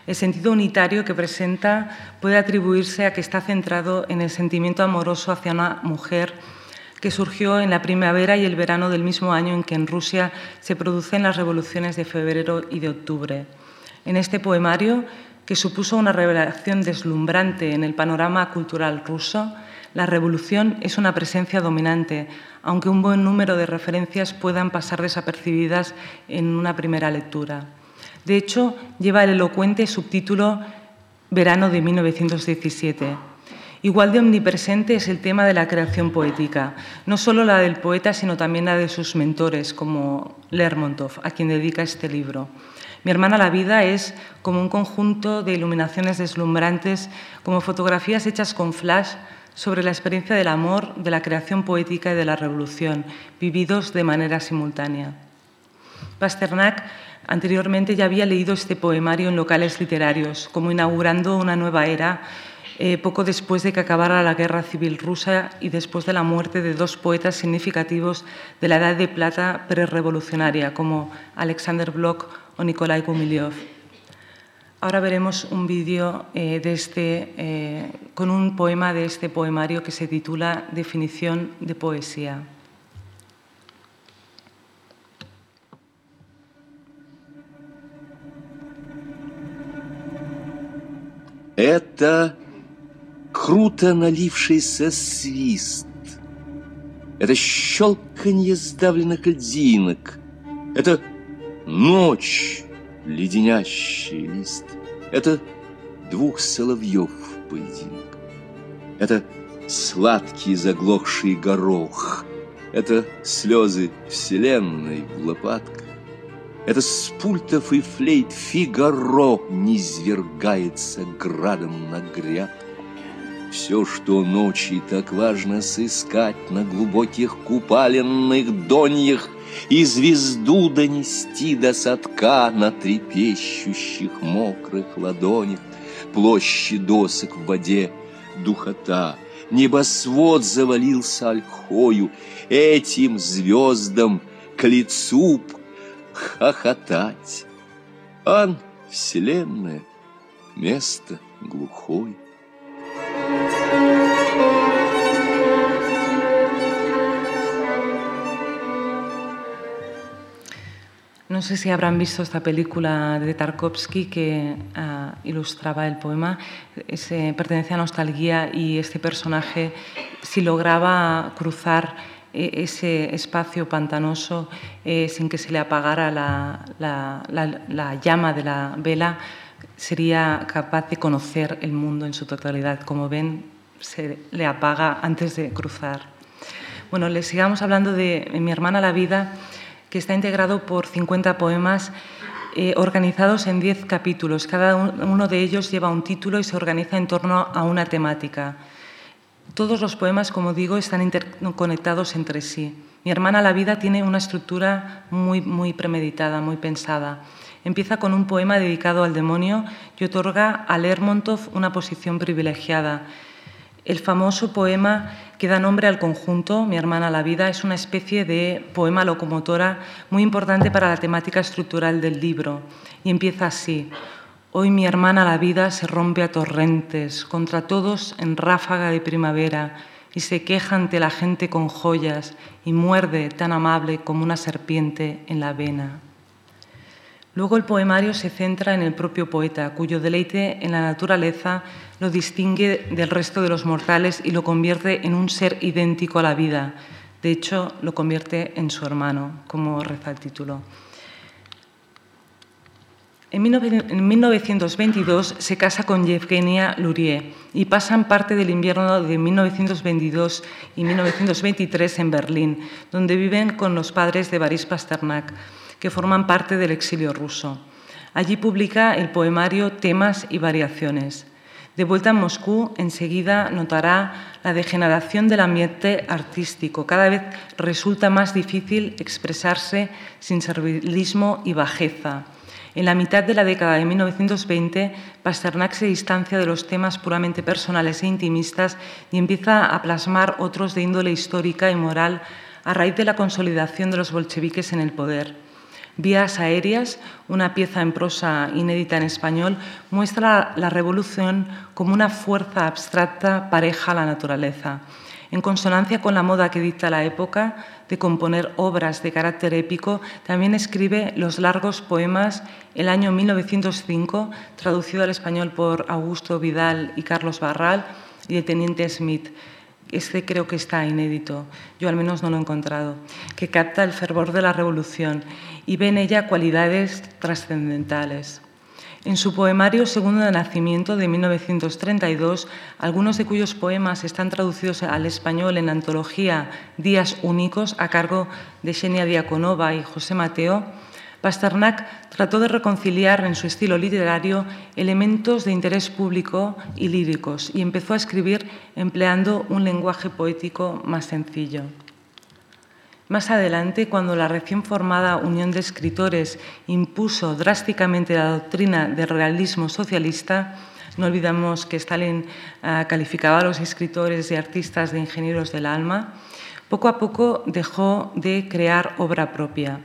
S2: El sentido unitario que presenta puede atribuirse a que está centrado en el sentimiento amoroso hacia una mujer que surgió en la primavera y el verano del mismo año en que en Rusia se producen las revoluciones de febrero y de octubre. En este poemario, que supuso una revelación deslumbrante en el panorama cultural ruso, la revolución es una presencia dominante, aunque un buen número de referencias puedan pasar desapercibidas en una primera lectura. De hecho, lleva el elocuente subtítulo Verano de 1917 Igual de omnipresente es el tema de la creación poética, no solo la del poeta, sino también la de sus mentores, como Lermontov, a quien dedica este libro. Mi hermana la vida es como un conjunto de iluminaciones deslumbrantes, como fotografías hechas con flash sobre la experiencia del amor, de la creación poética y de la revolución, vividos de manera simultánea. Pasternak anteriormente ya había leído este poemario en locales literarios, como inaugurando una nueva era eh, poco después de que acabara la guerra civil rusa y después de la muerte de dos poetas significativos de la Edad de Plata prerevolucionaria, como Alexander Blok o Nikolai Gumilyov. Ahora veremos un vídeo eh, este, eh, con un poema de este poemario que se titula Definición de poesía.
S5: Это круто налившийся свист. Это щелканье сдавленных льдинок. Это ночь, леденящий лист. Это двух соловьев поединок. Это сладкий заглохший горох. Это слезы вселенной в лопатках. Это с пультов и флейт Фигаро низвергается градом на грядку. Все, что ночи так важно сыскать На глубоких купаленных доньях И звезду донести до садка На трепещущих мокрых ладонях. Площади досок в воде духота Небосвод завалился ольхою. Этим звездам к лицу хохотать. Ан — вселенная, место глухое.
S2: No sé si habrán visto esta película de Tarkovsky que uh, ilustraba el poema. Ese, pertenece a Nostalgia y este personaje, si lograba cruzar eh, ese espacio pantanoso eh, sin que se le apagara la, la, llama de la vela, sería capaz de conocer el mundo en su totalidad. Como ven, se le apaga antes de cruzar. Bueno, les sigamos hablando de Mi hermana la vida que está integrado por 50 poemas eh, organizados en 10 capítulos. Cada uno de ellos lleva un título y se organiza en torno a una temática. Todos los poemas, como digo, están interconectados entre sí. Mi hermana La vida tiene una estructura muy, muy premeditada, muy pensada. Empieza con un poema dedicado al demonio y otorga a Lermontov una posición privilegiada. El famoso poema que da nombre al conjunto, Mi hermana la vida, es una especie de poema locomotora muy importante para la temática estructural del libro. Y empieza así. Hoy mi hermana la vida se rompe a torrentes, contra todos en ráfaga de primavera, y se queja ante la gente con joyas, y muerde tan amable como una serpiente en la vena. Luego el poemario se centra en el propio poeta, cuyo deleite en la naturaleza lo distingue del resto de los mortales y lo convierte en un ser idéntico a la vida. De hecho, lo convierte en su hermano, como reza el título. En 1922 se casa con Yevgenia Lurie y pasan parte del invierno de 1922 y 1923 en Berlín, donde viven con los padres de Boris Pasternak, que forman parte del exilio ruso. Allí publica el poemario Temas y Variaciones. De vuelta en Moscú, enseguida notará la degeneración del ambiente artístico. Cada vez resulta más difícil expresarse sin servilismo y bajeza. En la mitad de la década de 1920, Pasternak se distancia de los temas puramente personales e intimistas y empieza a plasmar otros de índole histórica y moral a raíz de la consolidación de los bolcheviques en el poder. Vías aéreas, una pieza en prosa inédita en español, muestra la revolución como una fuerza abstracta pareja a la naturaleza. En consonancia con la moda que dicta la época de componer obras de carácter épico, también escribe los largos poemas El año 1905, traducido al español por Augusto Vidal y Carlos Barral, y el Teniente Smith, este creo que está inédito, yo al menos no lo he encontrado, que capta el fervor de la revolución y ve en ella cualidades trascendentales. En su poemario Segundo de Nacimiento de 1932, algunos de cuyos poemas están traducidos al español en antología Días Únicos a cargo de Xenia Diaconova y José Mateo, Pasternak trató de reconciliar en su estilo literario elementos de interés público y líricos y empezó a escribir empleando un lenguaje poético más sencillo. Más adelante, cuando la recién formada Unión de Escritores impuso drásticamente la doctrina del realismo socialista, no olvidamos que Stalin ah, calificaba a los escritores y artistas de ingenieros del alma, poco a poco dejó de crear obra propia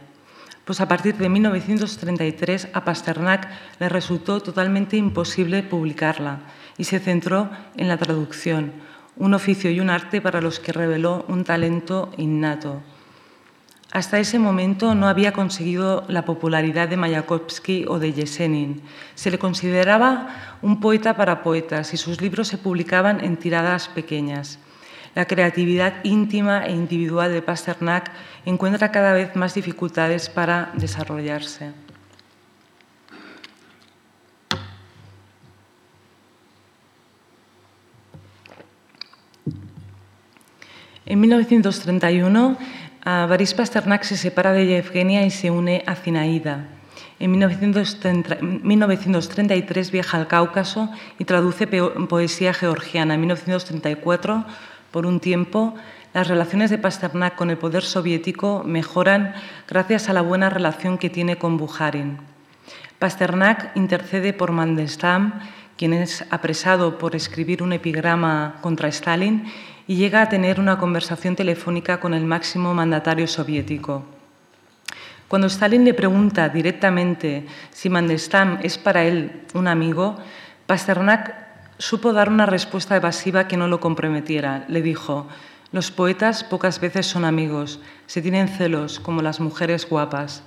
S2: pues a partir de 1933 a Pasternak le resultó totalmente imposible publicarla y se centró en la traducción, un oficio y un arte para los que reveló un talento innato. Hasta ese momento no había conseguido la popularidad de Mayakovsky o de Yesenin. Se le consideraba un poeta para poetas y sus libros se publicaban en tiradas pequeñas. La creatividad íntima e individual de Pasternak encuentra cada vez más dificultades para desarrollarse. En 1931, Boris Pasternak se separa de Yevgenia y se une a Zinaida. En 1933 viaja al Cáucaso y traduce poesía georgiana. En 1934 por un tiempo, las relaciones de Pasternak con el poder soviético mejoran gracias a la buena relación que tiene con Bukharin. Pasternak intercede por Mandelstam, quien es apresado por escribir un epigrama contra Stalin, y llega a tener una conversación telefónica con el máximo mandatario soviético. Cuando Stalin le pregunta directamente si Mandelstam es para él un amigo, Pasternak supo dar una respuesta evasiva que no lo comprometiera. Le dijo, los poetas pocas veces son amigos, se tienen celos como las mujeres guapas.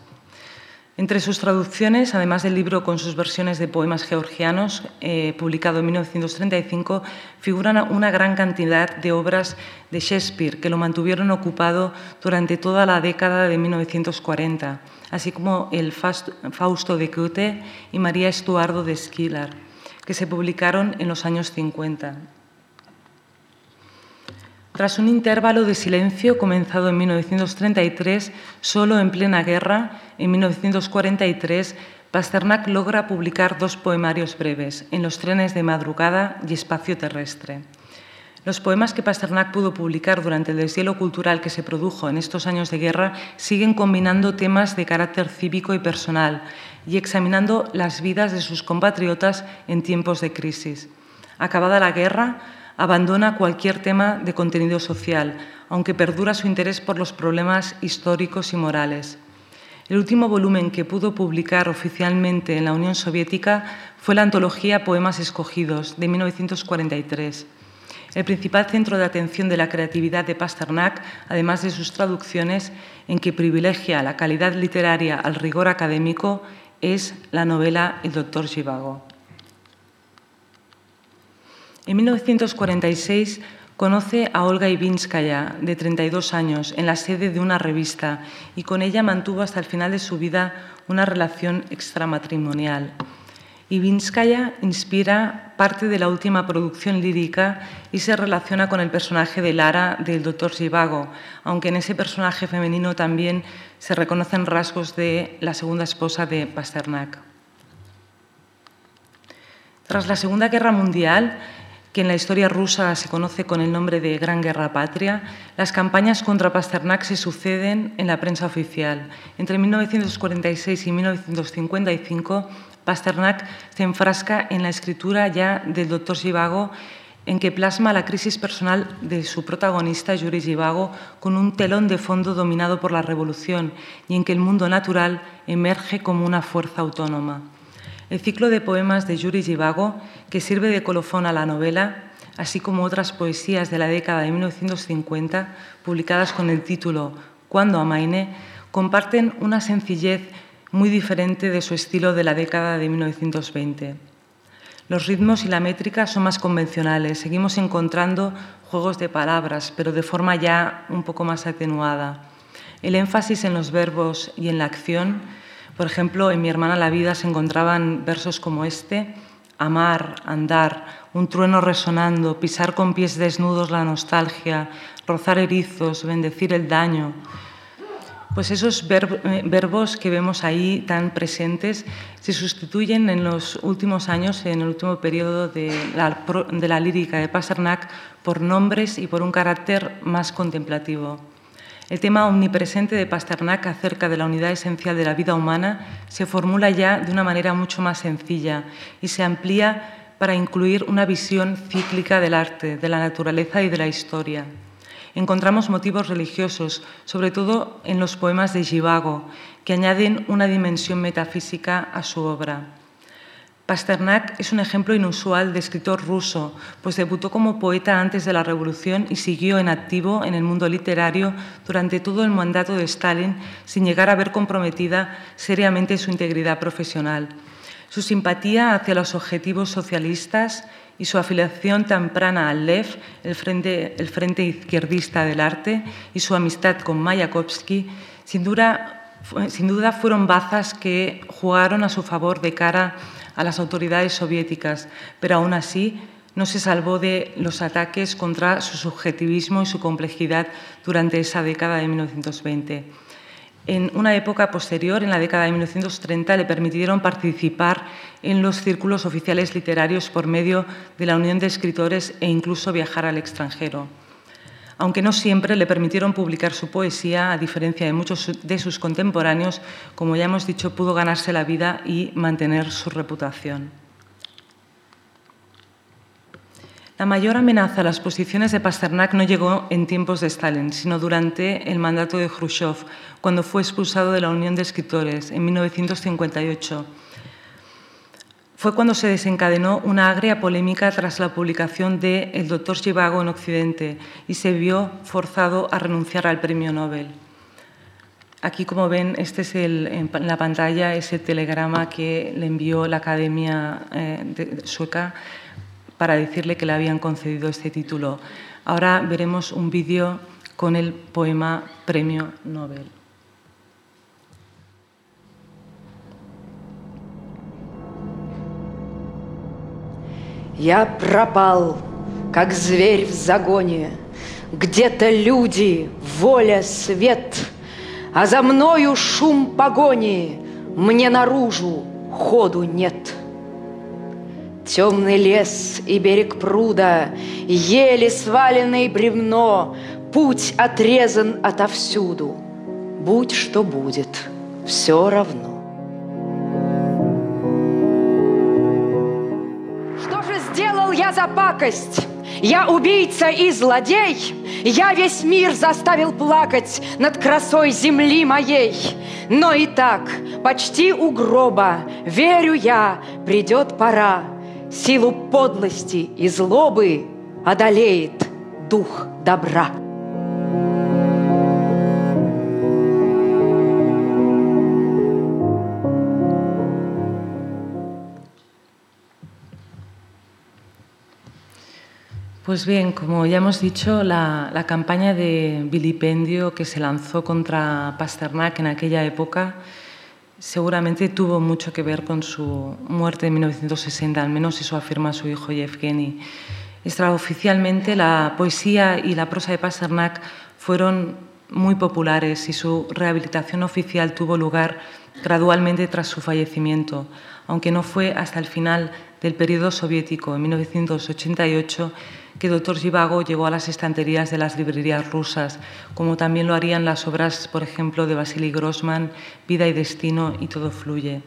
S2: Entre sus traducciones, además del libro con sus versiones de poemas georgianos, eh, publicado en 1935, figuran una gran cantidad de obras de Shakespeare que lo mantuvieron ocupado durante toda la década de 1940, así como el Fausto de Goethe y María Estuardo de Schiller que se publicaron en los años 50. Tras un intervalo de silencio comenzado en 1933, solo en plena guerra, en 1943, Pasternak logra publicar dos poemarios breves, En los trenes de madrugada y Espacio terrestre. Los poemas que Pasternak pudo publicar durante el deshielo cultural que se produjo en estos años de guerra siguen combinando temas de carácter cívico y personal y examinando las vidas de sus compatriotas en tiempos de crisis. Acabada la guerra, abandona cualquier tema de contenido social, aunque perdura su interés por los problemas históricos y morales. El último volumen que pudo publicar oficialmente en la Unión Soviética fue la antología Poemas Escogidos de 1943. El principal centro de atención de la creatividad de Pasternak, además de sus traducciones, en que privilegia la calidad literaria al rigor académico, es la novela El doctor Zhivago. En 1946 Conoce a Olga Ivinskaya, de 32 años, en la sede de una revista y con ella mantuvo hasta el final de su vida una relación extramatrimonial. Ivinskaya inspira parte de la última producción lírica y se relaciona con el personaje de Lara del Dr. Zhivago, aunque en ese personaje femenino también se reconocen rasgos de la segunda esposa de Pasternak. Tras la Segunda Guerra Mundial, que en la historia rusa se conoce con el nombre de Gran Guerra Patria, las campañas contra Pasternak se suceden en la prensa oficial. Entre 1946 y 1955, Pasternak se enfrasca en la escritura ya del doctor Zhivago, en que plasma la crisis personal de su protagonista, Yuri Zhivago, con un telón de fondo dominado por la revolución y en que el mundo natural emerge como una fuerza autónoma. El ciclo de poemas de Yuri Zhivago, que sirve de colofón a la novela, así como otras poesías de la década de 1950, publicadas con el título Cuando amaine, comparten una sencillez muy diferente de su estilo de la década de 1920. Los ritmos y la métrica son más convencionales, seguimos encontrando juegos de palabras, pero de forma ya un poco más atenuada. El énfasis en los verbos y en la acción por ejemplo, en Mi hermana la vida se encontraban versos como este, amar, andar, un trueno resonando, pisar con pies desnudos la nostalgia, rozar erizos, bendecir el daño. Pues esos eh, verbos que vemos ahí tan presentes se sustituyen en los últimos años, en el último periodo de la, lírica de Pasternak, por nombres y por un carácter más contemplativo. El tema omnipresente de Pasternak acerca de la unidad esencial de la vida humana se formula ya de una manera mucho más sencilla y se amplía para incluir una visión cíclica del arte, de la naturaleza y de la historia. Encontramos motivos religiosos, sobre todo en los poemas de Givago, que añaden una dimensión metafísica a su obra. Pasternak es un ejemplo inusual de escritor ruso, pues debutó como poeta antes de la Revolución y siguió en activo en el mundo literario durante todo el mandato de Stalin, sin llegar a ver comprometida seriamente su integridad profesional. Su simpatía hacia los objetivos socialistas y su afiliación temprana al LEF, el Frente, el Frente Izquierdista del Arte, y su amistad con Mayakovsky, sin duda, sin duda fueron bazas que jugaron a su favor de cara a las autoridades soviéticas, pero aún así no se salvó de los ataques contra su subjetivismo y su complejidad durante esa década de 1920. En una época posterior, en la década de 1930, le permitieron participar en los círculos oficiales literarios por medio de la Unión de Escritores e incluso viajar al extranjero aunque no siempre le permitieron publicar su poesía, a diferencia de muchos de sus contemporáneos, como ya hemos dicho, pudo ganarse la vida y mantener su reputación. La mayor amenaza a las posiciones de Pasternak no llegó en tiempos de Stalin, sino durante el mandato de Khrushchev, cuando fue expulsado de la Unión de Escritores en 1958 fue cuando se desencadenó una agria polémica tras la publicación de El doctor Chivago en Occidente y se vio forzado a renunciar al premio Nobel. Aquí, como ven, este es el, en la pantalla ese telegrama que le envió la Academia eh, Sueca para decirle que le habían concedido este título. Ahora veremos un vídeo con el poema Premio Nobel.
S6: Я пропал, как зверь в загоне, Где-то люди, воля, свет, А за мною шум погони, Мне наружу ходу нет. Темный лес и берег пруда, Еле сваленное бревно, Путь отрезан отовсюду. Будь что будет, все равно. За пакость? Я убийца и злодей, Я весь мир заставил плакать Над красой земли моей. Но и так, почти у гроба, Верю я, придет пора, Силу подлости и злобы Одолеет дух добра.
S2: Pues bien, como ya hemos dicho, la, campaña de vilipendio que se lanzó contra Pasternak en aquella época seguramente tuvo mucho que ver con su muerte en 1960, al menos eso afirma su hijo Yevgeny. Extraoficialmente, la poesía y la prosa de Pasternak fueron muy populares y su rehabilitación oficial tuvo lugar gradualmente tras su fallecimiento, aunque no fue hasta el final del periodo soviético, en 1988, que Dr. Zhivago llegó a las estanterías de las librerías rusas, como también lo harían las obras, por ejemplo, de Vasily Grossman, Vida y Destino y Todo Fluye.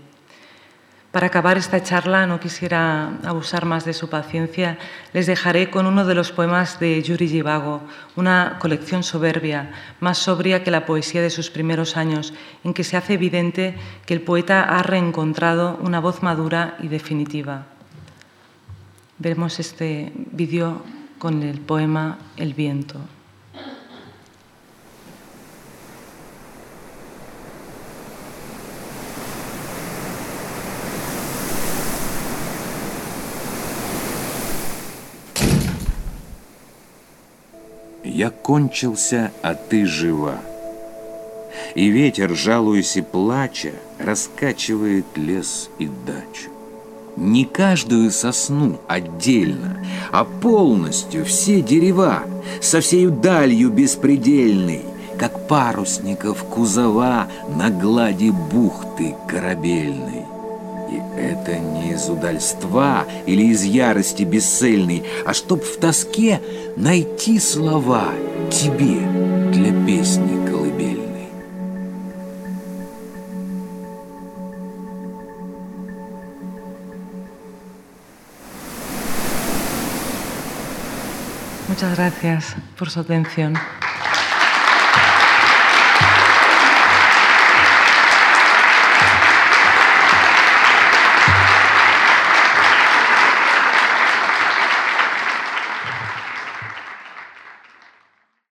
S2: Para acabar esta charla, no quisiera abusar más de su paciencia, les dejaré con uno de los poemas de Yuri Zhivago, una colección soberbia, más sobria que la poesía de sus primeros años, en que se hace evidente que el poeta ha reencontrado una voz madura y definitiva. Veremos este vídeo con el poema El viento.
S7: Я кончился, а ты жива. И ветер, жалуясь и плача, раскачивает лес и дачу. Не каждую сосну отдельно, а полностью все дерева, со всей далью беспредельной, как парусников кузова на глади бухты корабельной. И это не из удальства или из ярости бесцельной, а чтоб в тоске найти слова тебе для песни колыбельной.
S2: Muchas gracias por su atención.